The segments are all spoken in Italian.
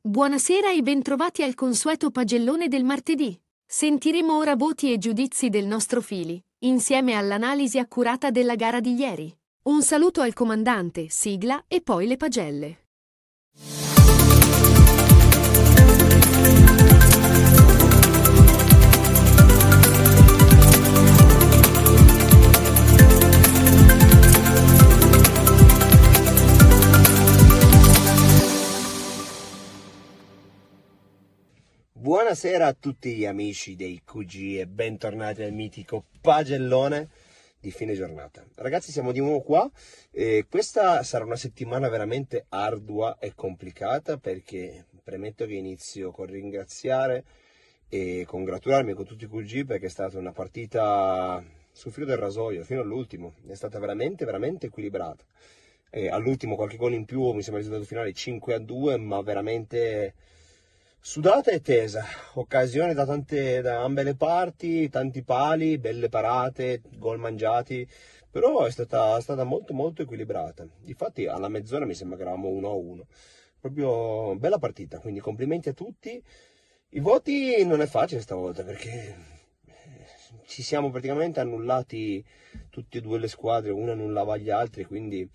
Buonasera e bentrovati al consueto pagellone del martedì. Sentiremo ora voti e giudizi del nostro fili, insieme all'analisi accurata della gara di ieri. Un saluto al comandante, sigla e poi le pagelle. Buonasera a tutti gli amici dei QG e bentornati al mitico pagellone di fine giornata. Ragazzi, siamo di nuovo qua e questa sarà una settimana veramente ardua e complicata perché premetto che inizio con ringraziare e congratularmi con tutti i QG perché è stata una partita sul filo del rasoio fino all'ultimo, è stata veramente veramente equilibrata. E all'ultimo qualche gol in più, mi sembra il risultato finale 5 a 2, ma veramente Sudata e tesa, occasioni da, tante, da ambe le parti, tanti pali, belle parate, gol mangiati, però è stata, stata molto molto equilibrata. Difatti alla mezz'ora mi sembra che eravamo 1-1, proprio bella partita, quindi complimenti a tutti. I voti non è facile stavolta perché ci siamo praticamente annullati tutte e due le squadre, una annullava gli altri, quindi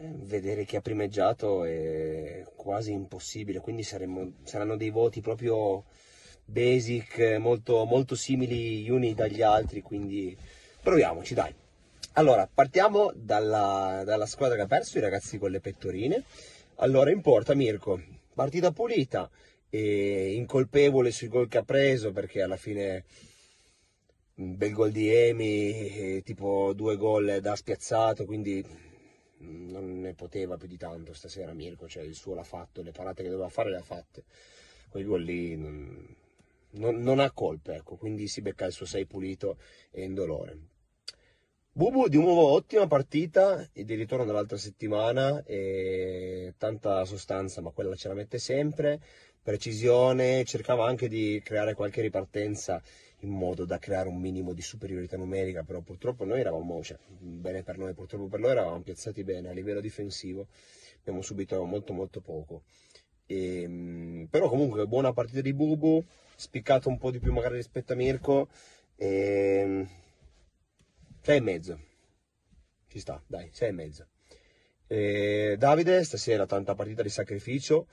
vedere chi ha primeggiato è quasi impossibile, quindi saremmo, saranno dei voti proprio basic, molto, molto simili gli uni dagli altri, quindi proviamoci, dai. Allora, partiamo dalla, dalla squadra che ha perso, i ragazzi con le pettorine. Allora, in porta Mirko, partita pulita, e incolpevole sui gol che ha preso, perché alla fine un bel gol di Emi, tipo due gol da spiazzato, quindi non ne poteva più di tanto stasera Mirko, cioè il suo l'ha fatto, le parate che doveva fare le ha fatte, quei gol lì non, non, non ha colpe, ecco, quindi si becca il suo 6 pulito e indolore. Bubu di nuovo ottima partita e di ritorno dall'altra settimana e tanta sostanza, ma quella ce la mette sempre, precisione, cercava anche di creare qualche ripartenza in modo da creare un minimo di superiorità numerica, però purtroppo noi eravamo, cioè, bene per noi, purtroppo per loro eravamo piazzati bene a livello difensivo, abbiamo subito molto molto poco. E, però comunque buona partita di Bubu, spiccato un po' di più magari rispetto a Mirko, e, 6 e mezzo, ci sta, dai, 6 e mezzo. E, Davide, stasera tanta partita di sacrificio,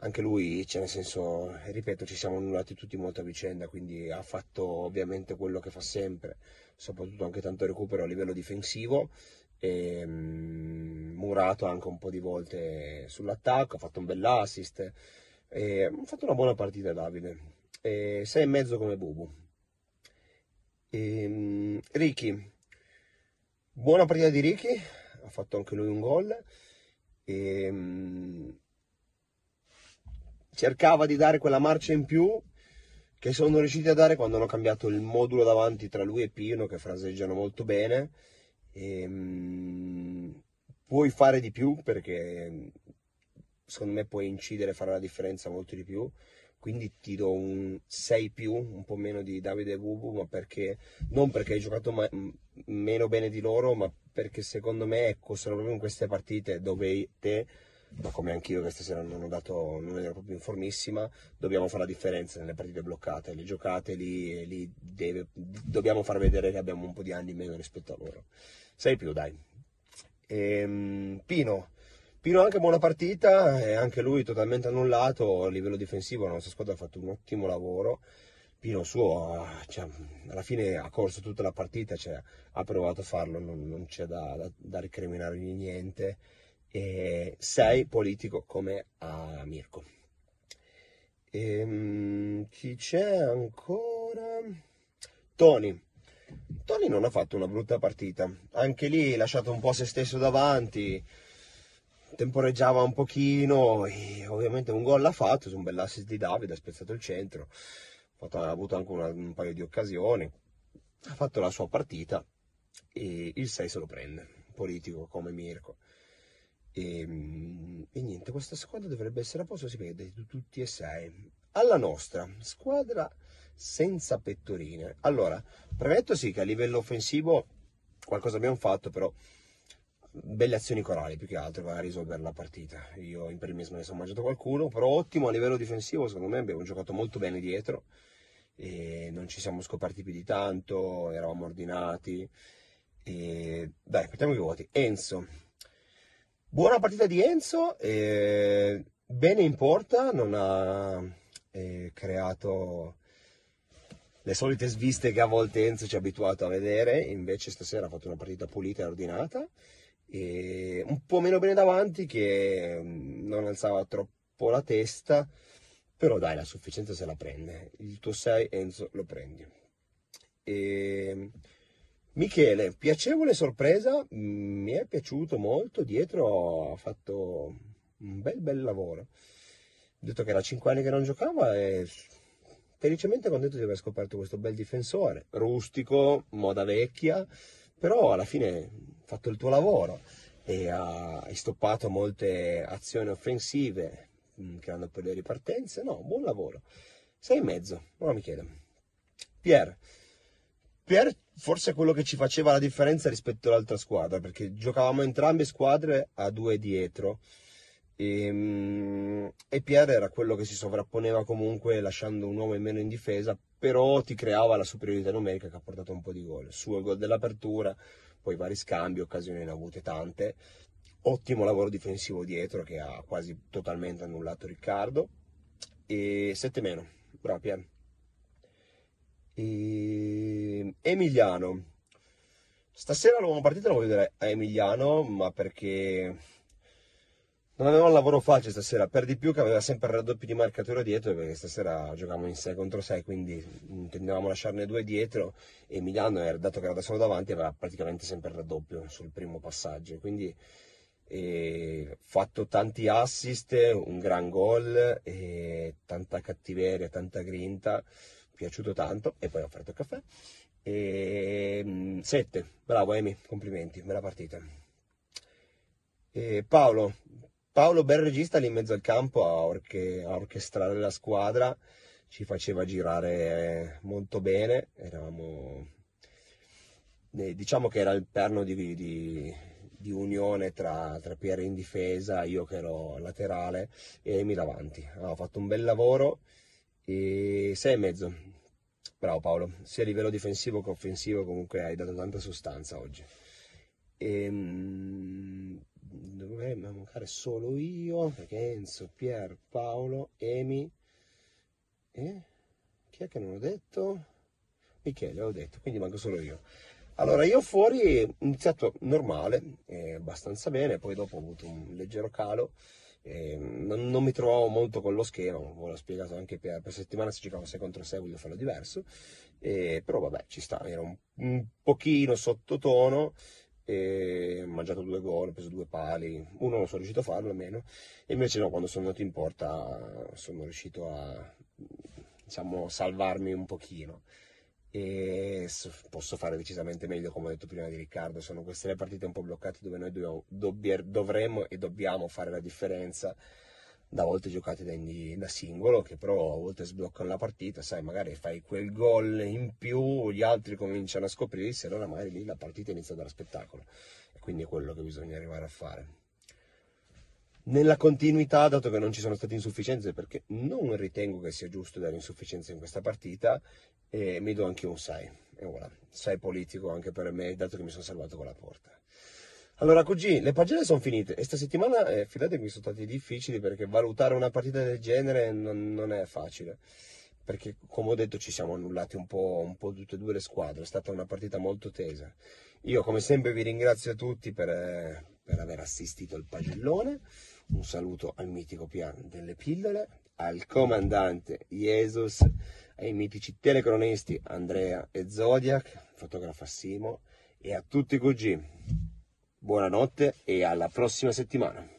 anche lui, cioè nel senso, ripeto, ci siamo annullati tutti molto a vicenda, quindi ha fatto ovviamente quello che fa sempre, soprattutto anche tanto recupero a livello difensivo. E, um, murato anche un po' di volte sull'attacco, ha fatto un bell'assist. E, ha fatto una buona partita Davide. E, sei e mezzo come Bubu. E, um, Ricky, buona partita di Ricky, ha fatto anche lui un gol. E, um, cercava di dare quella marcia in più che sono riusciti a dare quando hanno cambiato il modulo davanti tra lui e Pino che fraseggiano molto bene e, um, puoi fare di più perché secondo me puoi incidere fare la differenza molto di più quindi ti do un 6 più un po' meno di Davide Bubu ma perché non perché hai giocato ma- meno bene di loro ma perché secondo me ecco sono proprio in queste partite dove te ma come anch'io che stasera non ho dato, non ero proprio informissima, dobbiamo fare la differenza nelle partite bloccate, le giocate lì, lì deve, dobbiamo far vedere che abbiamo un po' di anni meno rispetto a loro. Sei più, dai. Ehm, Pino, Pino anche buona partita, e anche lui totalmente annullato a livello difensivo, la nostra squadra ha fatto un ottimo lavoro. Pino suo, cioè, alla fine ha corso tutta la partita, cioè, ha provato a farlo, non, non c'è da, da, da recriminargli niente e sei politico come a Mirko. E, um, chi c'è ancora? Tony. Tony non ha fatto una brutta partita, anche lì lasciato un po' se stesso davanti, temporeggiava un pochino, e ovviamente un gol l'ha fatto, su un bell'assist di Davide, ha spezzato il centro, ha avuto anche una, un paio di occasioni, ha fatto la sua partita e il 6 se lo prende, politico come Mirko. E, e, niente, questa squadra dovrebbe essere a posto, si vede, tutti e sei. alla nostra squadra senza pettorine. Allora, premetto sì che a livello offensivo qualcosa abbiamo fatto, però belle azioni corali più che altro per risolvere la partita. Io in primis me ne sono mangiato qualcuno, però ottimo a livello difensivo, secondo me abbiamo giocato molto bene dietro e non ci siamo scoperti più di tanto, eravamo ordinati. E dai, mettiamo i voti. Enzo. Buona partita di Enzo, eh, bene in porta, non ha eh, creato le solite sviste che a volte Enzo ci ha abituato a vedere, invece stasera ha fatto una partita pulita e ordinata, e un po' meno bene davanti che mm, non alzava troppo la testa, però dai, la sufficienza se la prende. Il tuo 6 Enzo lo prendi. E... Michele, piacevole sorpresa, mm, mi è piaciuto molto, dietro ha fatto un bel bel lavoro. Detto che era 5 anni che non giocava e felicemente contento di aver scoperto questo bel difensore, rustico, moda vecchia, però alla fine hai fatto il tuo lavoro e hai stoppato molte azioni offensive mm, creando poi le ripartenze. No, buon lavoro. Sei e mezzo, ora mi chiedo. Pier, Pier forse è quello che ci faceva la differenza rispetto all'altra squadra, perché giocavamo entrambe squadre a due dietro e, mm, e Pierre era quello che si sovrapponeva comunque lasciando un uomo in meno in difesa, però ti creava la superiorità numerica che ha portato un po' di gol. Suo gol dell'apertura, poi vari scambi, occasioni ne ha avute tante. Ottimo lavoro difensivo dietro che ha quasi totalmente annullato Riccardo. E 7 meno, bravo Pierre. E... Emiliano. Stasera l'uomo partita lo voglio vedere a Emiliano, ma perché non avevamo un lavoro facile stasera, per di più che aveva sempre il raddoppio di marcatura dietro, perché stasera giocavamo in 6 contro 6, quindi intendevamo lasciarne due dietro e Milano, dato che era da solo davanti, aveva praticamente sempre il raddoppio sul primo passaggio. Quindi fatto tanti assist, un gran gol, tanta cattiveria, tanta grinta, piaciuto tanto e poi ho offerto il caffè. E 7, mm, bravo Emi, complimenti, bella partita. E Paolo, Paolo, bel regista lì in mezzo al campo a, orche, a orchestrare la squadra, ci faceva girare molto bene, eravamo, eh, diciamo che era il perno di, di, di unione tra, tra Pierre in difesa, io che ero laterale e Emi davanti. Aveva fatto un bel lavoro e sei e mezzo. Bravo Paolo, sia a livello difensivo che offensivo comunque hai dato tanta sostanza oggi. E, ehm, dovrebbe mancare solo io, perché Enzo, Pier, Paolo, Emi. E chi è che non ho detto? Michele, ho detto, quindi manco solo io. Allora, io fuori ho iniziato normale, eh, abbastanza bene, poi dopo ho avuto un leggero calo, eh, non, non, mi trovavo molto con lo schema, ve l'ho spiegato anche per, per settimana se giocavo 6 contro 6 voglio farlo diverso, eh, però vabbè ci sta, era un, un pochino sottotono, e ho mangiato due gol, ho preso due pali, uno non sono riuscito a farlo almeno, e invece no, quando sono andato in porta sono riuscito a diciamo, salvarmi un pochino. E posso fare decisamente meglio come ho detto prima di Riccardo, sono queste le partite un po' bloccate dove noi dobbiamo, dovremmo e dobbiamo fare la differenza da volte giocate da, da, singolo che però a volte sbloccano la partita, sai, magari fai quel gol in più, gli altri cominciano a scoprirsi, allora magari lì la partita inizia dare spettacolo e quindi è quello che bisogna arrivare a fare. Nella continuità, dato che non ci sono state insufficienze, perché non ritengo che sia giusto dare insufficienze in questa partita, eh, mi do anche un 6. E voilà, 6 politico anche per me, dato che mi sono salvato con la porta. Allora, cugì, le pagine sono finite e settimana, eh, fidatevi, sono stati difficili perché valutare una partita del genere non, non, è facile. Perché, come ho detto, ci siamo annullati un po', un po' tutte e due le squadre. È stata una partita molto tesa. Io, come sempre, vi ringrazio a tutti per, eh, per aver assistito al pagellone. Un saluto al mitico piano delle pillole, al comandante Jesus, ai mitici telecronisti Andrea e Zodiac, fotografa Simo e a tutti i cugini. Buonanotte e alla prossima settimana.